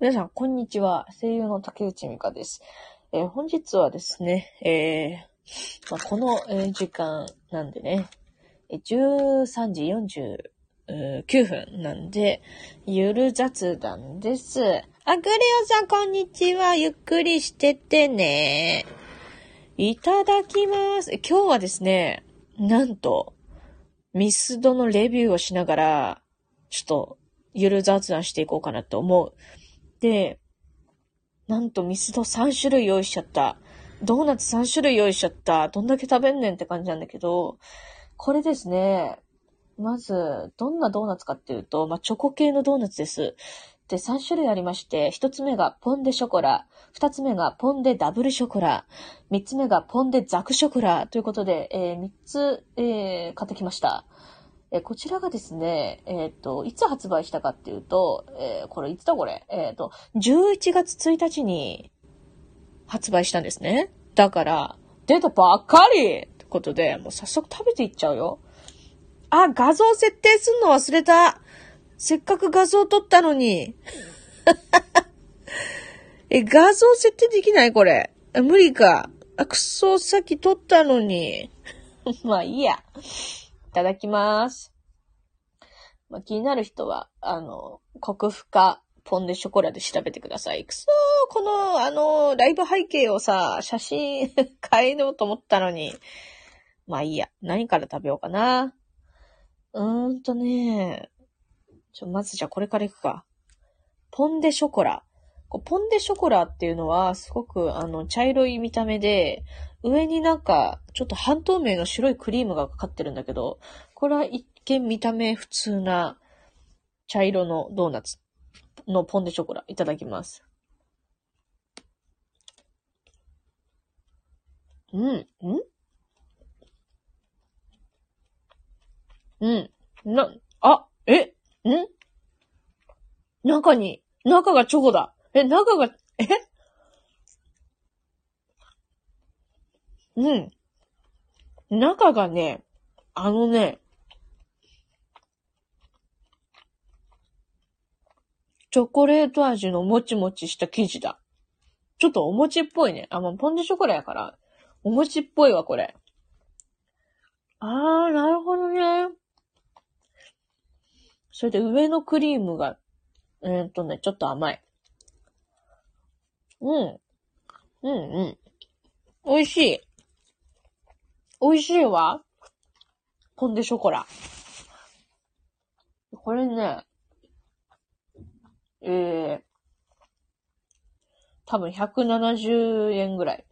皆さん、こんにちは。声優の竹内美香です。えー本日はですね、えーまあ、この、えー時間なんでね、13時49分なんで、ゆる雑談です。あ、グレオさん、こんにちは。ゆっくりしててね。いただきます。今日はですね、なんと、ミスドのレビューをしながら、ちょっと、ゆる雑談していこうかなと思う。で、なんとミスド3種類用意しちゃった。ドーナツ3種類用意しちゃった。どんだけ食べんねんって感じなんだけど、これですね、まず、どんなドーナツかっていうと、まあ、チョコ系のドーナツです。で、3種類ありまして、1つ目がポンデショコラ、2つ目がポンデダブルショコラ、3つ目がポンデザクショコラということで、えー3つ、えー買ってきました。えこちらがですね、えっ、と、いつ発売したかっていうと、えーこれいつだこれ？えっ、と、11月1日に発売したんですね。だから、出たばっかりってことで、もう早速食べていっちゃうよ。あ、画像設定すんの忘れた。せっかく画像撮ったのに。え、画像設定できないこれ。無理か。あ、くそ、さっき撮ったのに。まあいいや。いただきます。まあ、気になる人は、あの、国府かポンデショコラで調べてください。くそー、この、あの、ライブ背景をさ、写真変えようと思ったのに。まあいいや。何から食べようかな。うーんとね、ちょ、まずじゃあこれからいくか。ポンデショコラ。ポンデショコラっていうのは、すごく、あの、茶色い見た目で、上になんか、ちょっと半透明の白いクリームがかかってるんだけど、これは一見見た目普通な茶色のドーナツのポンデショコラいただきます。うん、ん？うん。な、あ、え、ん？中に、中がチョコだ。え、中が、え？うん。中がね、あのね、チョコレート味のもちもちした生地だ。ちょっとお餅っぽいね。あ、もうポンデショコラやから、お餅っぽいわ、これ。あー、なるほどね。それで上のクリームが、えーっとね、ちょっと甘い。うん。うんうん。美味しい。美味しいわ。ポンデショコラ。これね、えー、多分170円ぐらい。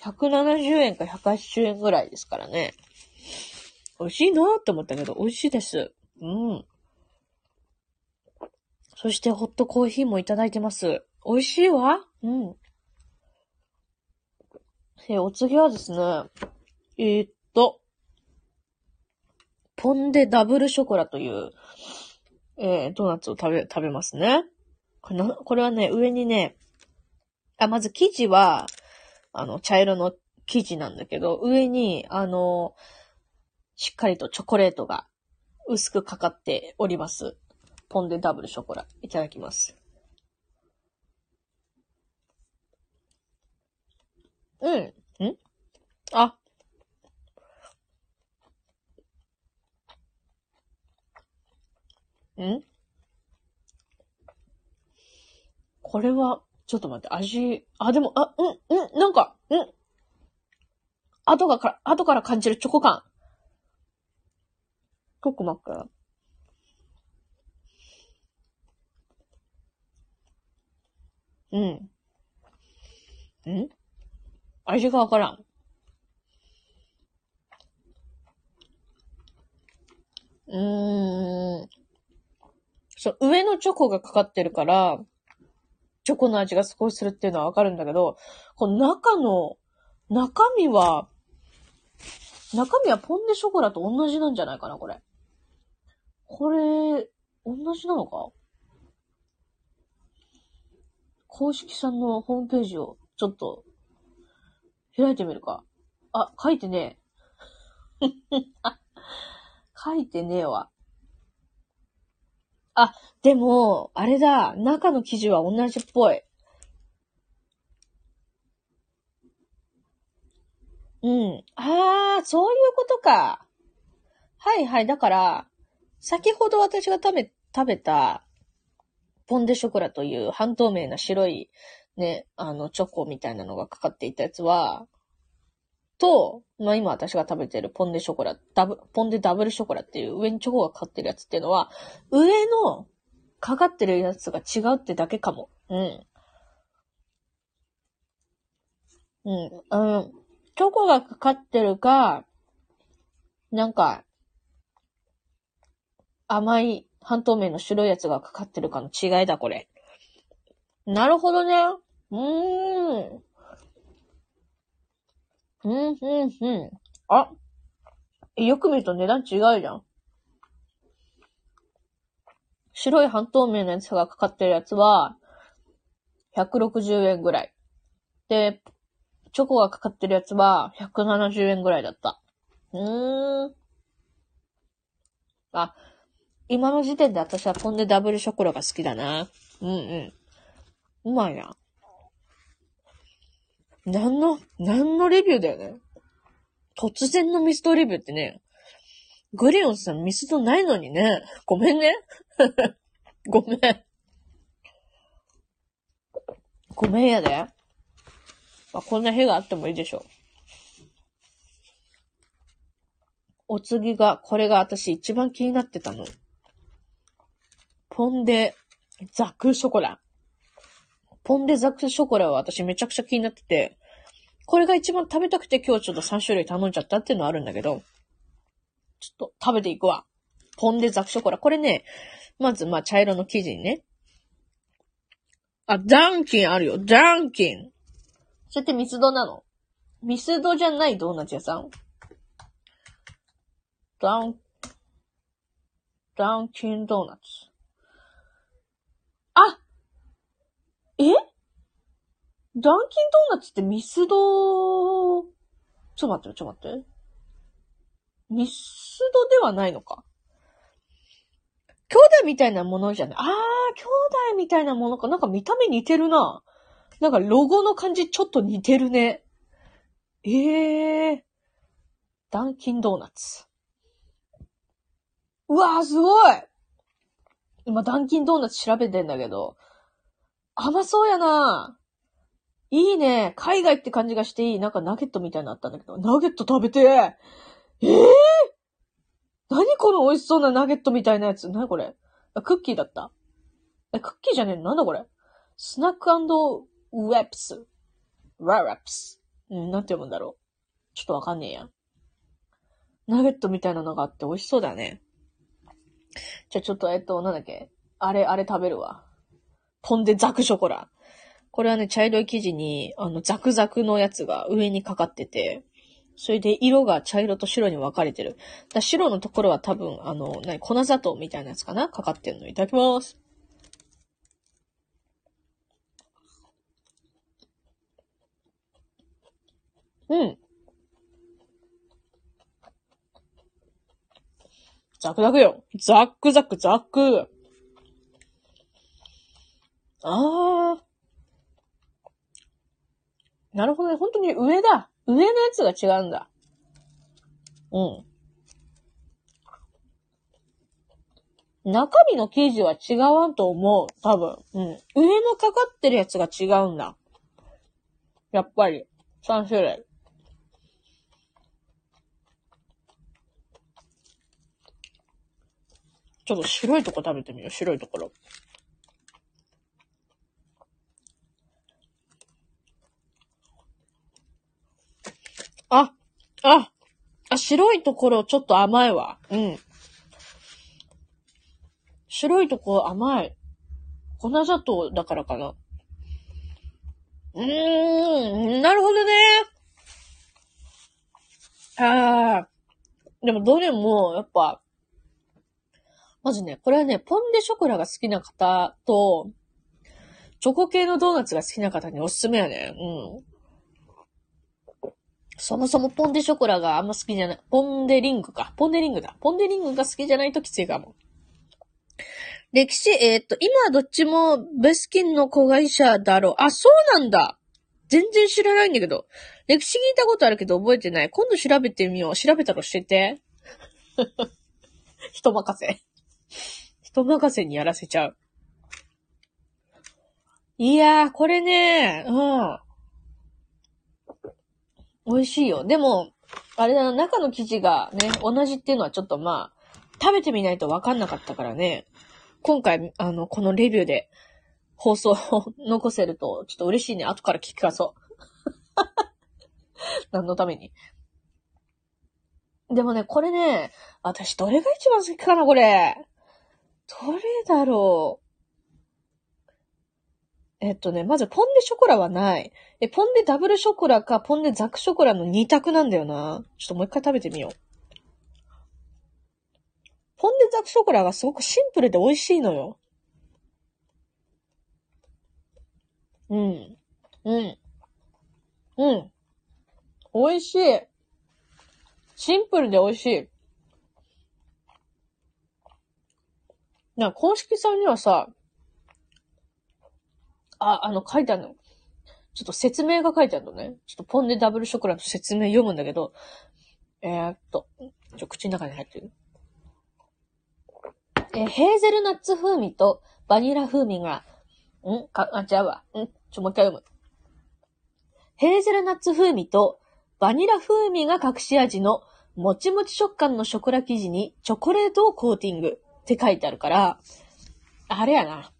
170円か180円ぐらいですからね。美味しいなって思ったけど、美味しいです。うん。そしてホットコーヒーもいただいてます。美味しいわ。うん。えお次はですね、えーっと、ポンデダブルショコラという、えードーナツを食べ、食べますね。これこれはね、上にね、あ、まず生地は、あの、茶色の生地なんだけど、上に、あの、しっかりとチョコレートが薄くかかっております。ポンデダブルショコラ。いただきます。うん。ん？あ。んこれは、ちょっと待って、味、あ、でも、あ、うん、うん、なんか、うん。後がか、後から感じるチョコ感。ちょっと待って。うん。ん？味がわからん。うーん。そう、上のチョコがかかってるから、チョコの味が少しするっていうのはわかるんだけど、この中の、中身は、中身はポンデショコラと同じなんじゃないかな、これ。これ、同じなのか？公式さんのホームページをちょっと開いてみるか。あ、書いてねえ。書いてねえわ。あ、でも、あれだ、中の生地は同じっぽい。うん。ああ、そういうことか。はいはい。だから、先ほど私が食べ、食べた、ポンデショコラという半透明な白い、ね、あの、チョコみたいなのがかかっていたやつは、と、まあ今私が食べてるポンデショコラ、ダブ、ポンデダブルショコラっていう上にチョコがかかってるやつっていうのは、上のかかってるやつが違うってだけかも。うん。うん。うん。チョコがかかってるか、なんか、甘い半透明の白いやつがかかってるかの違いだ、これ。なるほどね。うーん。うん、うん、うん。あ、よく見ると値段違うじゃん。白い半透明のやつがかかってるやつは、160円ぐらい。で、チョコがかかってるやつは、170円ぐらいだった。うーん。あ、今の時点で私はポンデダブルショコラが好きだな。うんうん。うまいな。何の、何のレビューだよね。突然のミスドレビューってね、グリオンさんミスドないのにね。ごめんね。ごめん。ごめんやで。まあ、こんな日があってもいいでしょう。お次が、これが私一番気になってたの。ポンデザクショコラ。ポンデザクショコラは私めちゃくちゃ気になってて、これが一番食べたくて今日ちょっと3種類頼んじゃったっていうのはあるんだけど、ちょっと食べていくわ。ポンデザクショコラ。これね、まずまあ茶色の生地にね。あ、ダンキンあるよ。ダンキン。それってミスドなのミスドじゃないドーナツ屋さんダン、ダンキンドーナツ。あえ？ダンキンドーナツってミスド、ちょ待って、ちょ待って。ミスドではないのか兄弟みたいなものじゃない？あー、兄弟みたいなものか。なんか見た目似てるな。なんかロゴの感じちょっと似てるね。ええー。ダンキンドーナツ。うわー、すごい今、ダンキンドーナツ調べてんだけど、甘そうやな。いいね。海外って感じがしていい。なんかナゲットみたいになったんだけど、ナゲット食べてええー、何この美味しそうなナゲットみたいなやつ。何これ？クッキーだった？え、クッキーじゃねえの？なんだこれ？スナックウェプス。ワラプス。うん、なんて読むんだろう。ちょっとわかんねえや。ナゲットみたいなのがあって美味しそうだね。じゃちょっと、えっと、なんだっけ？あれ、あれ食べるわ。ポンデザクショコラ。これはね、茶色い生地に、あの、ザクザクのやつが上にかかってて、それで色が茶色と白に分かれてる。だ白のところは多分、あの、何、粉砂糖みたいなやつかな？かかってんの。いただきます。うん。ザクザクよ。ザックザクザック。あー。なるほどね。本当に上だ。上のやつが違うんだ。うん。中身の生地は違わんと思う。多分。うん。上のかかってるやつが違うんだ。やっぱり。3種類。ちょっと白いとこ食べてみよう。白いところ。あ、あ、あ、白いところちょっと甘いわ。うん。白いところ甘い。粉砂糖だからかな。うーん、なるほどね。ああ。でもどれも、やっぱ、まずね、これはね、ポンデショコラが好きな方と、チョコ系のドーナツが好きな方におすすめやね。うん。そもそもポンデショコラがあんま好きじゃない。ポンデリングか。ポンデリングだ。ポンデリングが好きじゃないときついかも。歴史、えーっと、今はどっちもベスキンの子会社だろう。あ、そうなんだ全然知らないんだけど。歴史聞いたことあるけど覚えてない。今度調べてみよう。調べたら教えて。人任せ。人任せにやらせちゃう。いやー、これね、うん。美味しいよ。でも、あれだな、中の生地がね、同じっていうのはちょっとまあ、食べてみないとわかんなかったからね。今回、あの、このレビューで放送を残せると、ちょっと嬉しいね。後から聞きかそう。何のために。でもね、これね、私どれが一番好きかな、これ。どれだろう。えっとね、まずポンデショコラはない。え、ポンデダブルショコラかポンデザクショコラの2択なんだよな。ちょっともう一回食べてみよう。ポンデザクショコラがすごくシンプルで美味しいのよ。うん。うん。うん。美味しい。シンプルで美味しい。な、公式さんにはさ、あ、あの、書いてあるの。ちょっと説明が書いてあるのね。ちょっとポンデダブルショコラの説明読むんだけど、えー、っと、ちょ、口の中に入ってる。え、ヘーゼルナッツ風味とバニラ風味が、ん？か、あ、違うわ。ん？ちょ、もう一回読む。ヘーゼルナッツ風味とバニラ風味が隠し味のもちもち食感のショコラ生地にチョコレートをコーティングって書いてあるから、あれやな。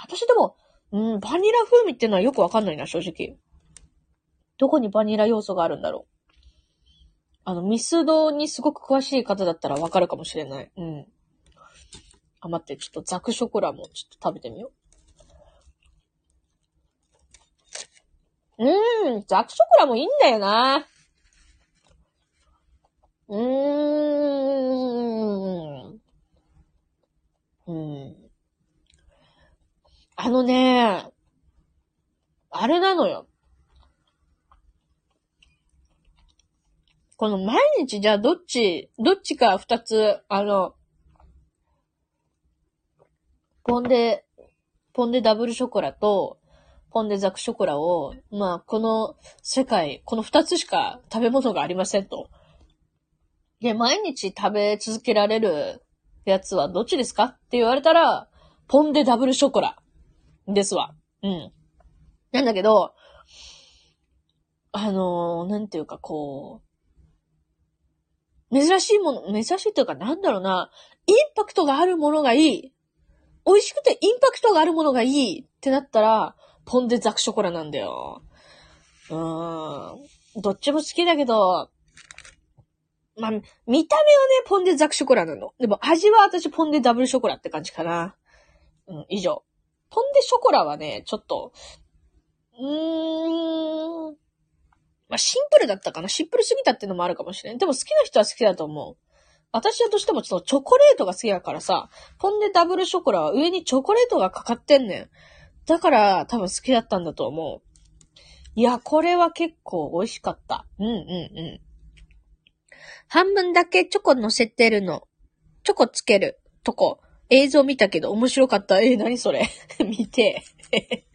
私でも、うん、バニラ風味っていうのはよくわかんないな、正直。どこにバニラ要素があるんだろう。あの、ミスドにすごく詳しい方だったらわかるかもしれない。うん。あ、待って、ちょっとザクショコラもちょっと食べてみよう。うーん、ザクショコラもいいんだよな。うーん。うん。あのね、あれなのよ。この毎日じゃあどっち、どっちか二つ、あの、ポンデ、ポンデダブルショコラと、ポンデザクショコラを、まあ、この世界、この二つしか食べ物がありませんと。で、毎日食べ続けられるやつはどっちですかって言われたら、ポンデダブルショコラですわ。うん。なんだけど、あのー、なんていうかこう、珍しいもの、珍しいというかなんだろうな、インパクトがあるものがいい。美味しくてインパクトがあるものがいいってなったら、ポンデザクショコラなんだよ。うーん。どっちも好きだけど、まあ、見た目はね、ポンデザクショコラなの。でも味は私ポンデダブルショコラって感じかな。うん、以上。ポンデショコラはね、ちょっと、うーん、まあ、シンプルだったかな。シンプルすぎたっていうのもあるかもしれん。でも好きな人は好きだと思う。私はとしてもちょっとチョコレートが好きだからさ、ポンデダブルショコラは上にチョコレートがかかってんねん。だから多分好きだったんだと思う。いや、これは結構美味しかった。うんうんうん。半分だけチョコ乗せてるの。チョコつけるとこ。映像見たけど面白かった。えー、何それ？見て。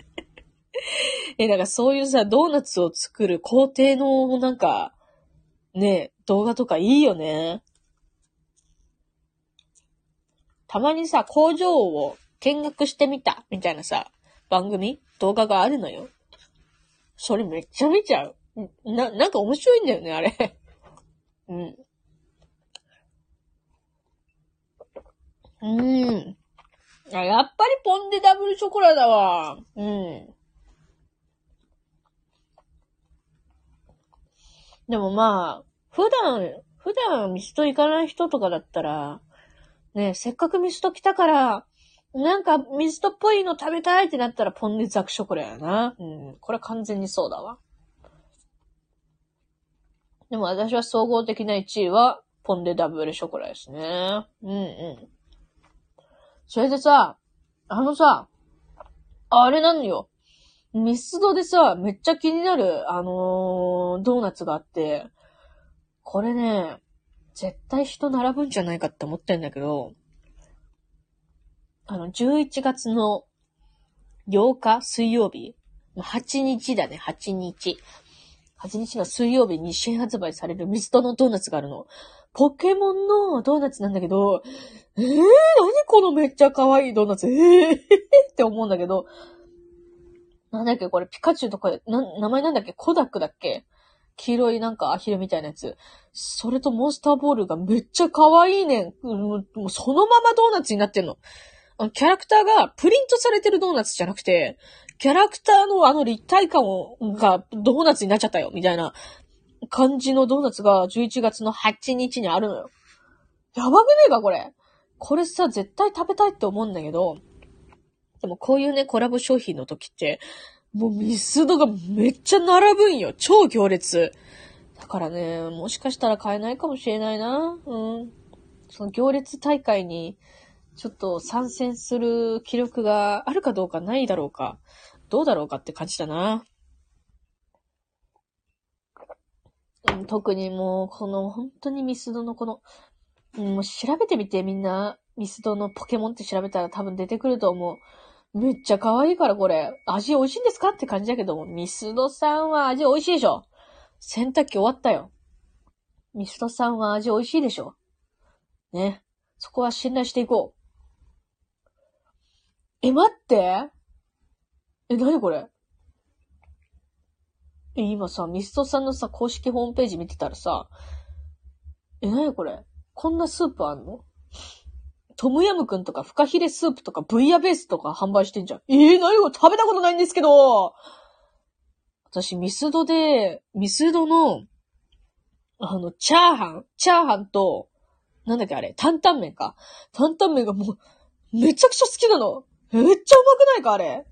え、なんかそういうさ、ドーナツを作る工程のなんか、ね、動画とかいいよね。たまにさ、工場を見学してみた、みたいなさ、番組？動画があるのよ。それめっちゃ見ちゃう。な、なんか面白いんだよね、あれ。うん。うん。あ、やっぱりポンデダブルショコラだわ。うん。でもまあ、普段、普段ミスト行かない人とかだったら、ねせっかくミスト来たから、なんかミストっぽいの食べたいってなったらポンデザクショコラやな。うん。これ完全にそうだわ。でも私は総合的な1位は、ポンデダブルショコラですね。うんうん。それでさ、あのさ、あれなのよ。ミスドでさ、めっちゃ気になる、あのー、ドーナツがあって、これね、絶対人並ぶんじゃないかって思ってんだけど、あの、11月の8日水曜日、8日だね、8日。8日の水曜日に新発売されるミストのドーナツがあるの。ポケモンのドーナツなんだけど、えー、何このめっちゃ可愛いドーナツ？えー、って思うんだけど、なんだっけこれピカチュウとか、な、名前なんだっけ？コダックだっけ？黄色いなんかアヒルみたいなやつ。それとモンスターボールがめっちゃ可愛いねん。もうそのままドーナツになってんの。あのキャラクターがプリントされてるドーナツじゃなくて、キャラクターのあの立体感を、がドーナツになっちゃったよ、みたいな感じのドーナツが11月の8日にあるのよ。やばくねえか、これ。これさ、絶対食べたいって思うんだけど、でもこういうね、コラボ商品の時って、もうミスドがめっちゃ並ぶんよ。超行列。だからね、もしかしたら買えないかもしれないな。うん。その行列大会に、ちょっと参戦する気力があるかどうかないだろうか。どうだろうかって感じだな。うん、特にもう、この本当にミスドのこの、もう調べてみてみんな、ミスドのポケモンって調べたら多分出てくると思う。めっちゃ可愛いからこれ。味美味しいんですかって感じだけども、ミスドさんは味美味しいでしょ。洗濯機終わったよ。ミスドさんは味美味しいでしょ。ね。そこは信頼していこう。え、待ってえ、なにこれ、今さ、ミストさんのさ、公式ホームページ見てたらさ、え、なにこれ？こんなスープあんの？トムヤムくんとかフカヒレスープとかブイヤベースとか販売してんじゃん。えー、なにこれ？食べたことないんですけど私、ミスドで、ミスドの、あの、チャーハンチャーハンと、なんだっけあれ？担々麺か。担々麺がもう、めちゃくちゃ好きなの。めっちゃうまくないかあれ？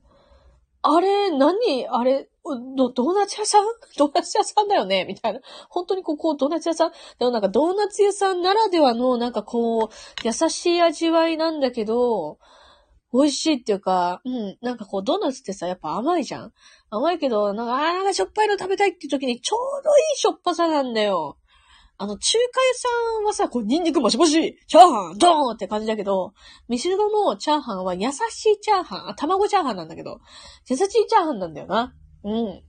あれ、何？あれ、ド、ドーナツ屋さん？ドーナツ屋さんだよね？みたいな。本当にここドーナツ屋さん？でもなんかドーナツ屋さんならではのなんかこう、優しい味わいなんだけど、美味しいっていうか、うん、なんかこうドーナツってさ、やっぱ甘いじゃん甘いけど、なんか、あーなんかしょっぱいの食べたいっていう時にちょうどいいしょっぱさなんだよ。あの、中華屋さんはさ、こう、ニンニクもしもし、チャーハン、ドーンって感じだけど、ミシルドのチャーハンは優しいチャーハン、あ、卵チャーハンなんだけど、優しいチャーハンなんだよな。うん。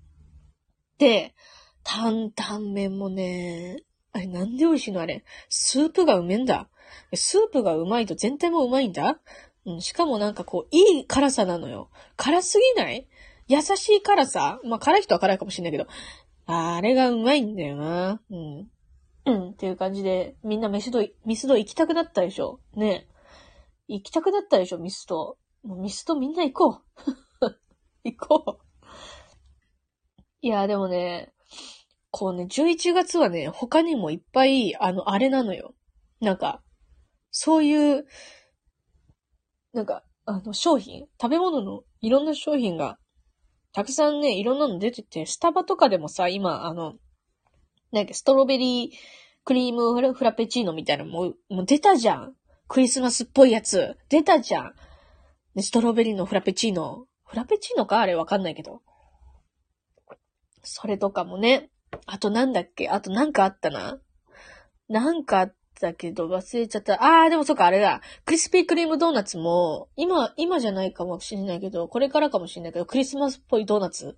で、担々麺もね、あれなんで美味しいのあれ？スープがうめんだ。スープがうまいと全体もうまいんだ。うん、しかもなんかこう、いい辛さなのよ。辛すぎない？優しい辛さ？まあ、辛い人は辛いかもしれないけど、あれがうまいんだよな。うん。うん、っていう感じで、みんな飯ド、ミスド行きたくなったでしょ？ね行きたくなったでしょ？ミスド。もうミスドみんな行こう。行こう。いや、でもね、こうね、11月はね、他にもいっぱい、あの、あれなのよ。なんか、そういう、なんか、あの、商品、食べ物のいろんな商品が、たくさんね、いろんなの出てて、スタバとかでもさ、今、あの、なんか、ストロベリークリームフラペチーノみたいなのも、もう出たじゃん。クリスマスっぽいやつ。出たじゃん。ストロベリーのフラペチーノ。フラペチーノか？あれわかんないけど。それとかもね。あとなんだっけ？あとなんかあったな。なんかあったけど忘れちゃった。あー、でもそっか、あれだ。クリスピークリームドーナツも、今、今じゃないかもしれないけど、これからかもしれないけど、クリスマスっぽいドーナツ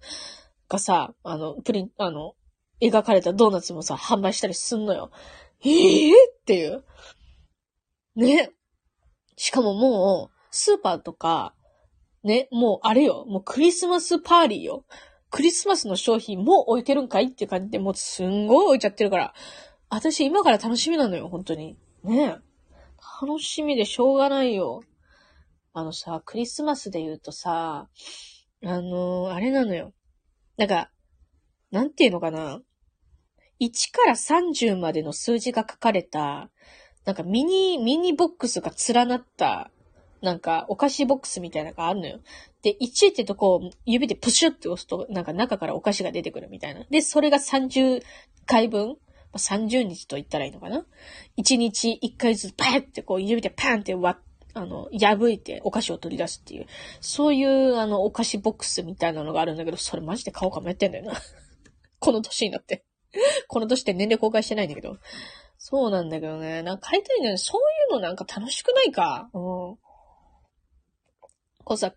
がさ、あの、プリン、あの、描かれたドーナツもさ、販売したりすんのよ。ええー、っていう。ね。しかももう、スーパーとか、ね、もうあれよ。もうクリスマスパーリーよ。クリスマスの商品も置いてるんかいっていう感じで、もうすんごい置いちゃってるから。私今から楽しみなのよ、本当に。ね楽しみでしょうがないよ。あのさ、クリスマスで言うとさ、あのー、あれなのよ。なんか、なんていうのかな。1から30までの数字が書かれた、なんかミニ、ミニボックスが連なったなんか、お菓子ボックスみたいなのがあるのよ。で、1ってとこう、指でプシュって押すと、なんか中からお菓子が出てくるみたいな。で、それが30回分、30日と言ったらいいのかな ?1 日1回ずつパーってこう指でパーンって割っあの、破いてお菓子を取り出すっていう、そういうあの、お菓子ボックスみたいなのがあるんだけど、それマジで買おうかもやってんだよな。この年になって。この年って年齢公開してないんだけど。そうなんだけどね。なんか買いたいんだよね。そういうのなんか楽しくないか。うん。こうさ、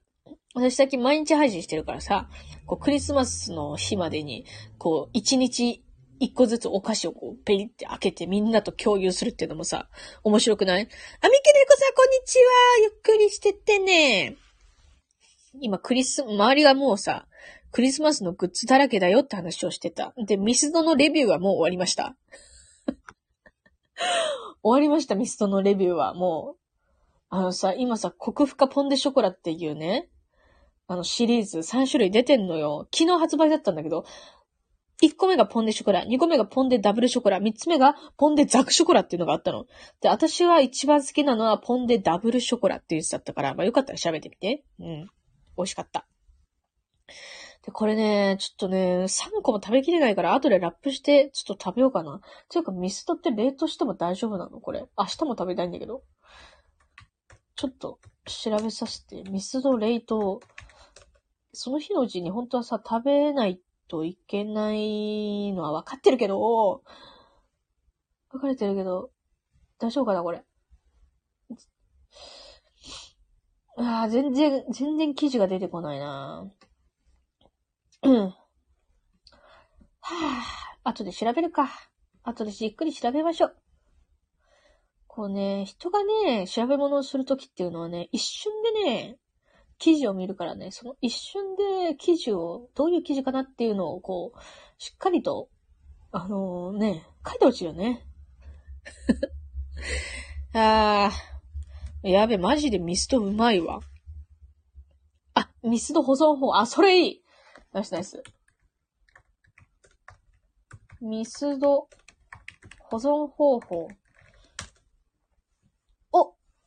私最近毎日配信してるからさ、こうクリスマスの日までに、こう一日一個ずつお菓子をこうペリって開けてみんなと共有するっていうのもさ、面白くない？あ、みけねこさんこんにちはゆっくりしてってね。今クリス、周りがもうさ、クリスマスのグッズだらけだよって話をしてた。で、ミスドのレビューはもう終わりました。終わりました、ミスドのレビューは。もう、あのさ、今さ、コクフカポンデショコラっていうね、あのシリーズ3種類出てんのよ。昨日発売だったんだけど、1個目がポンデショコラ、2個目がポンデダブルショコラ、3つ目がポンデザクショコラっていうのがあったの。で、私は一番好きなのはポンデダブルショコラっていうやつだったから、まあよかったら調べてみて。うん。美味しかった。で、これね、ちょっとね、3個も食べきれないから後でラップしてちょっと食べようかな。ていうかミストって冷凍しても大丈夫なの？これ。明日も食べたいんだけど。ちょっと調べさせて、ミスド冷凍。その日のうちに本当はさ、食べないといけないのは分かってるけど、分かれてるけど、大丈夫かなこれ。ああ、全然、全然記事が出てこないな。うん。はあ、後で調べるか。後でじっくり調べましょう。こうね、人がね、調べ物をするときっていうのはね、一瞬でね、記事を見るからね、その一瞬で記事を、どういう記事かなっていうのを、こう、しっかりと、あのー、ね、書いてほしいよね。あー、やべ、マジでミストうまいわ。あ、ミスト保存法。あ、それいいナイスナイス。ミスド保存方法。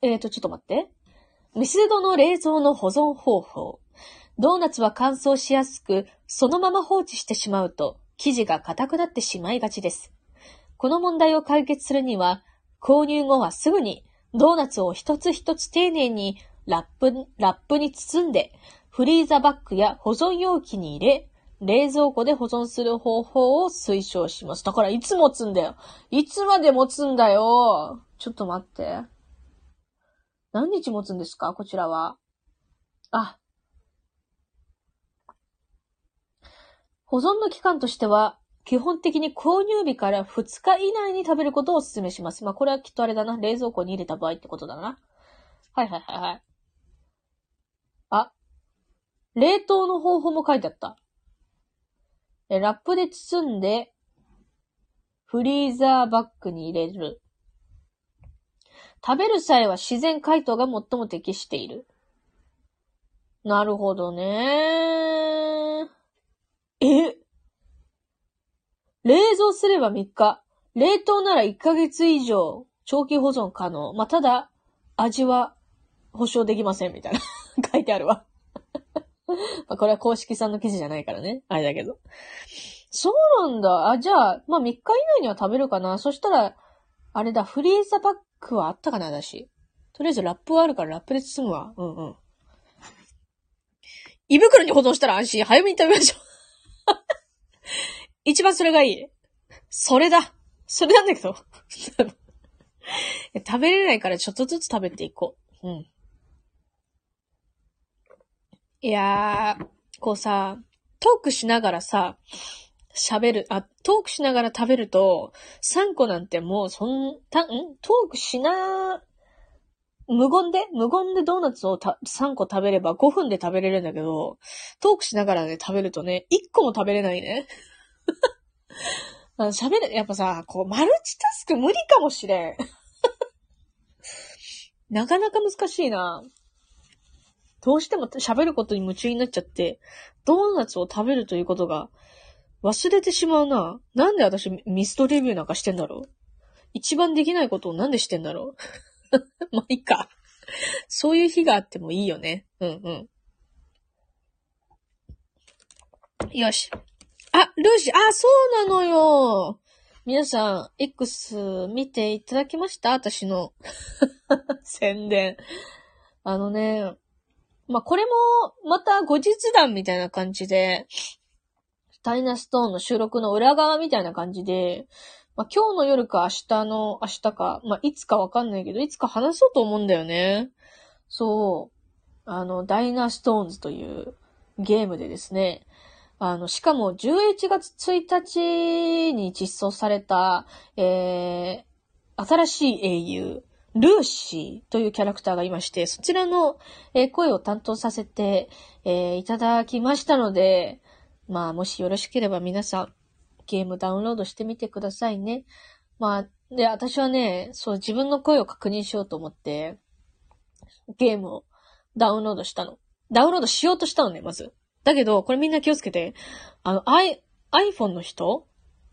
えーと、ちょっと待って。ミスドの冷蔵の保存方法。ドーナツは乾燥しやすく、そのまま放置してしまうと、生地が硬くなってしまいがちです。この問題を解決するには、購入後はすぐに、ドーナツを一つ一つ丁寧にラップ、ラップに包んで、フリーザバッグや保存容器に入れ、冷蔵庫で保存する方法を推奨します。だからいつ持つんだよ。いつまで持つんだよ。ちょっと待って。何日持つんですか？こちらは。あ。保存の期間としては、基本的に購入日から2日以内に食べることをお勧めします。まあ、これはきっとあれだな。冷蔵庫に入れた場合ってことだな。はいはいはいはい。あ、冷凍の方法も書いてあった。ラップで包んで、フリーザーバッグに入れる。食べる際は自然解凍が最も適している。なるほどね。え？冷蔵すれば3日。冷凍なら1ヶ月以上長期保存可能。まあ、ただ、味は保証できません、みたいな 書いてあるわ まあ、これは公式さんの記事じゃないからね。あれだけど。そうなんだ。あ、じゃあ、まあ、3日以内には食べるかな。そしたら、あれだ、フリーザパックはあったかな、私。とりあえずラップはあるからラップで包むわ。うんうん。胃袋に保存したら安心。早めに食べましょう 一番それがいい。それだ。それなんだけど。食べれないからちょっとずつ食べていこう。うん。いやー、こうさ、トークしながらさ、喋る、あ、トークしながら食べると、3個なんてもうそん、た、ん？トークしな、無言で？無言でドーナツをた3個食べれば5分で食べれるんだけど、トークしながらね、食べるとね、1個も食べれないね。喋る、やっぱさ、こう、マルチタスク無理かもしれん。なかなか難しいな。どうしても喋ることに夢中になっちゃって、ドーナツを食べるということが忘れてしまうな。なんで私ミストレビューなんかしてんだろう？一番できないことをなんでしてんだろう？まあ、いいか。そういう日があってもいいよね。うんうん。よし。あ、ルーシー、あ、そうなのよ。皆さん、X 見ていただきました？私の 宣伝。あのね、まあ、これも、また後日談みたいな感じで、タイナストーンの収録の裏側みたいな感じで、まあ、今日の夜か明日の、明日か、まあ、いつかわかんないけど、いつか話そうと思うんだよね。そう。あの、ダイナストーンズというゲームでですね、あの、しかも11月1日に実装された、えー、新しい英雄、ルーシーというキャラクターがいまして、そちらの、えー、声を担当させて、えー、いただきましたので、まあ、もしよろしければ皆さん、ゲームダウンロードしてみてくださいね。まあ、で、私はね、そう、自分の声を確認しようと思って、ゲームをダウンロードしたの。ダウンロードしようとしたのね、まず。だけど、これみんな気をつけて、あの、i、iPhone の人？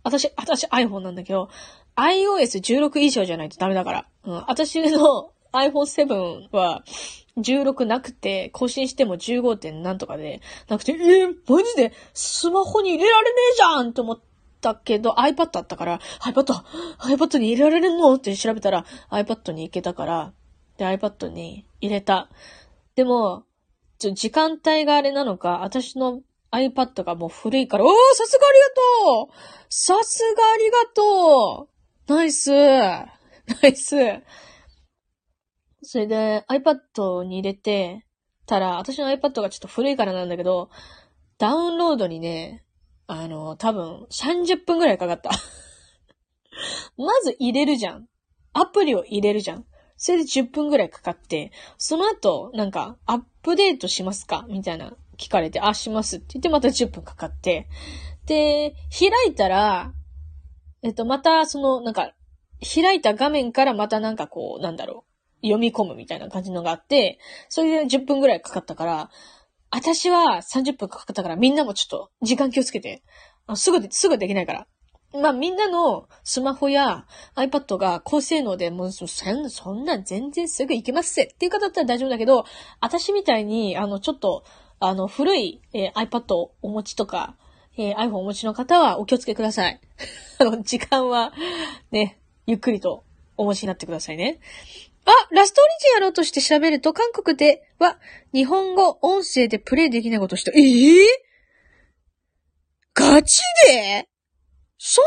私、私 iPhone なんだけど、iOS16 以上じゃないとダメだから。うん。私の iPhone7 は16なくて、更新しても 15. 点なんとかで、なくて、えー、マジでスマホに入れられねえじゃんと思ったけど、iPad あったから、iPad、iPad に入れられるのって調べたら、iPad に行けたから、で、iPad に入れた。でも、ちょ、時間帯があれなのか、私の iPad がもう古いから、おーさすがありがとうさすがありがとうナイスナイスそれで iPad に入れてたら、私の iPad がちょっと古いからなんだけど、ダウンロードにね、あの、多分30分くらいかかった。まず入れるじゃん。アプリを入れるじゃん。それで10分くらいかかって、その後、なんか、アップデートしますか？みたいな聞かれて、あ、しますって言ってまた10分かかって、で、開いたら、えっと、また、その、なんか、開いた画面からまたなんかこう、なんだろう、読み込むみたいな感じのがあって、それで10分くらいかかったから、私は30分かかったからみんなもちょっと時間気をつけて。すぐで、すぐできないから。まあみんなのスマホや iPad が高性能でもうそそんな全然すぐ行けますせっていう方だったら大丈夫だけど、私みたいにあのちょっとあの古い、えー、iPad をお持ちとか、えー、iPhone をお持ちの方はお気をつけください。あの時間はね、ゆっくりとお持ちになってくださいね。あ、ラストオリジンやろうとして調べると、韓国では、日本語音声でプレイできないことした。えぇ、ー、ガチで？そ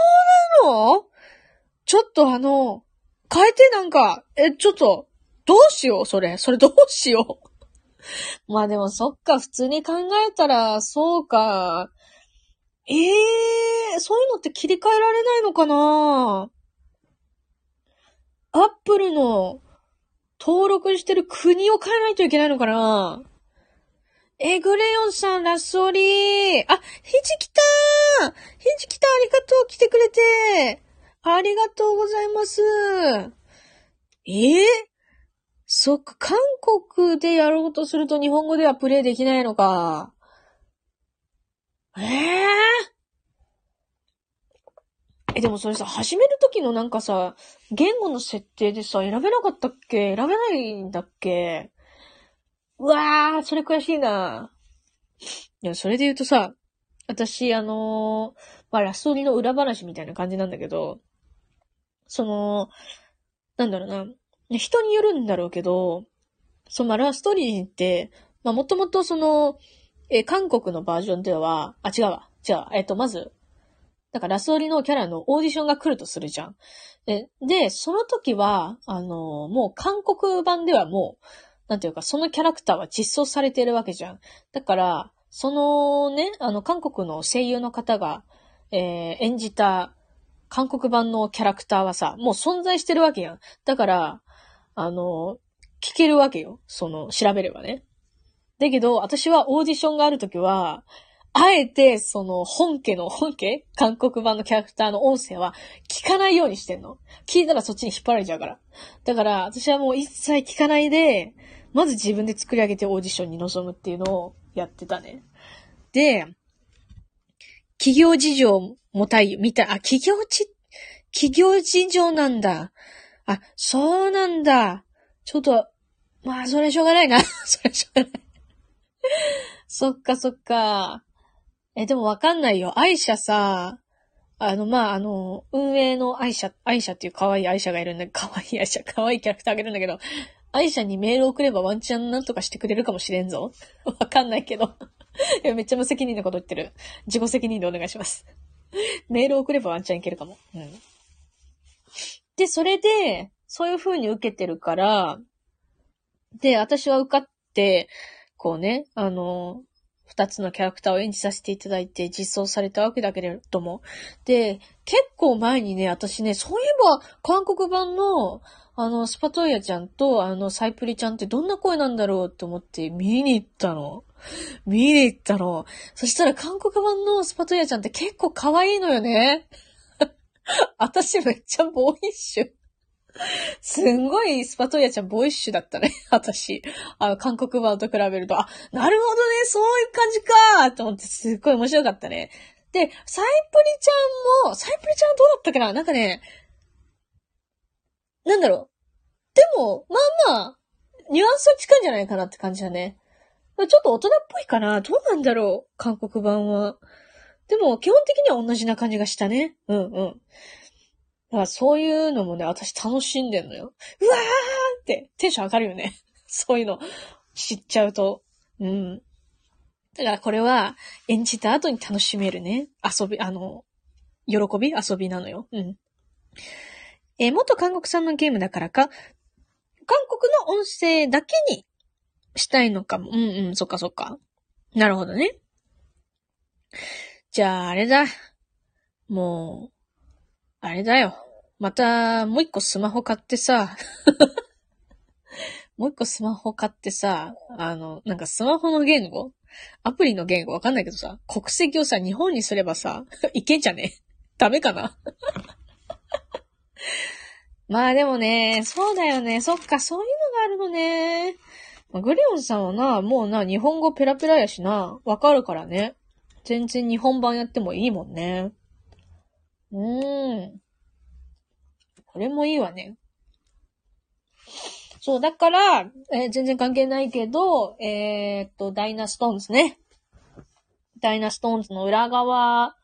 うなの？ちょっとあの、変えてなんか、え、ちょっと、どうしようそれ。それどうしよう まあでもそっか、普通に考えたら、そうか。ええー、そういうのって切り替えられないのかな？アップルの登録してる国を変えないといけないのかな？えグレヨンさん、ラッソリー。あ、ひじ来たーひじ来たありがとう来てくれてありがとうございます。え？ー、そっか、韓国でやろうとすると日本語ではプレイできないのか。ええー、え、でもそれさ、始めるときのなんかさ、言語の設定でさ、選べなかったっけ？選べないんだっけ？うわー、それ悔しいな。いや、それで言うとさ、私、あのー、まあ、ラストリの裏話みたいな感じなんだけど、その、なんだろうな、人によるんだろうけど、その、まあ、ラストリーって、まあ、もともとその、え、韓国のバージョンでは、あ、違うわ。違う。えっと、まず、だからラストリのキャラのオーディションが来るとするじゃん。で、でその時は、あの、もう韓国版ではもう、なんていうか、そのキャラクターは実装されてるわけじゃん。だから、そのね、あの、韓国の声優の方が、えー、演じた韓国版のキャラクターはさ、もう存在してるわけやん。だから、あの、聞けるわけよ。その、調べればね。だけど、私はオーディションがあるときは、あえて、その、本家の、本家？韓国版のキャラクターの音声は聞かないようにしてんの。聞いたらそっちに引っ張られちゃうから。だから、私はもう一切聞かないで、まず自分で作り上げてオーディションに臨むっていうのをやってたね。で、企業事情もたい、みたい、あ、企業ち、企業事情なんだ。あ、そうなんだ。ちょっと、まあ、それしょうがないな。それしょうがない。そっかそっか。え、でもわかんないよ。愛車さ、あの、まあ、あの、運営の愛車、愛車っていう可愛い愛車がいるんだけど、可愛い愛車、可愛いキャラクターがいるんだけど、愛車にメール送ればワンチャンなんとかしてくれるかもしれんぞ。わかんないけど。いや、めっちゃ無責任なこと言ってる。自己責任でお願いします。メール送ればワンチャンいけるかも。うん。で、それで、そういう風に受けてるから、で、私は受かって、こうね、あの、二つのキャラクターを演じさせていただいて実装されたわけだけれども。で、結構前にね、私ね、そういえば、韓国版の、あの、スパトイヤちゃんと、あの、サイプリちゃんってどんな声なんだろうって思って見に行ったの。見に行ったの。そしたら韓国版のスパトイヤちゃんって結構可愛いのよね。私めっちゃボーイッシュ。すんごいスパトイヤちゃんボイッシュだったね。私。あの、韓国版と比べると、あ、なるほどね、そういう感じかと思ってすっごい面白かったね。で、サイプリちゃんも、サイプリちゃんどうだったかな？なんかね、なんだろう。でも、まあまあ、ニュアンスは近いんじゃないかなって感じだね。ちょっと大人っぽいかなどうなんだろう韓国版は。でも、基本的には同じな感じがしたね。うんうん。だからそういうのもね、私楽しんでんのよ。うわーってテンション上がるよね。そういうの知っちゃうと。うん。だからこれは演じた後に楽しめるね。遊び、あの、喜び遊びなのよ。うん。えー、元韓国産のゲームだからか、韓国の音声だけにしたいのかも。うんうん、そっかそっか。なるほどね。じゃあ、あれだ。もう、あれだよ。また、もう一個スマホ買ってさ、もう一個スマホ買ってさ、あの、なんかスマホの言語？アプリの言語？わかんないけどさ、国籍をさ、日本にすればさ、いけんじゃね？ダメかな？まあでもね、そうだよね。そっか、そういうのがあるのね。まあ、グリオンさんはな、もうな、日本語ペラペラやしな、わかるからね。全然日本版やってもいいもんね。うーん。これもいいわね。そう、だから、えー、全然関係ないけど、えー、っと、ダイナストーンズね。ダイナストーンズの裏側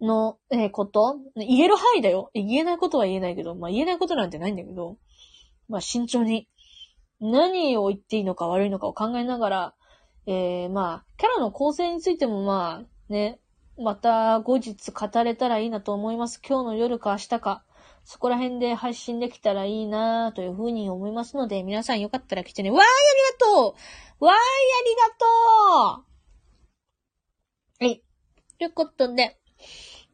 の、えー、こと言える範囲だよ。言えないことは言えないけど、まあ言えないことなんてないんだけど、まあ慎重に、何を言っていいのか悪いのかを考えながら、えー、まあ、キャラの構成についてもまあ、ね、また後日語れたらいいなと思います。今日の夜か明日か。そこら辺で配信できたらいいなというふうに思いますので、皆さんよかったら来てね。わーい、ありがとうわーい、ありがとうはい。ということで、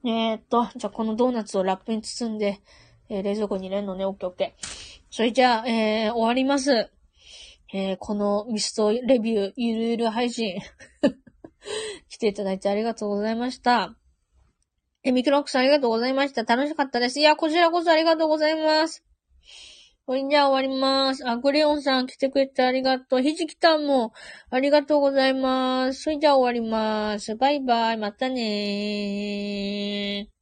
えー、っと、じゃあこのドーナツをラップに包んで、えー、冷蔵庫に入れるのね、オッケーオッケー。それじゃあ、えー、終わります。えー、このミストレビュー、ゆるゆる配信 来ていただいてありがとうございました。え、ミクロックさんありがとうございました。楽しかったです。いや、こちらこそありがとうございます。これじゃあ終わります。あ、グレオンさん来てくれてありがとう。ひじきたんもありがとうございます。それじゃあ終わります。バイバイ。またねー。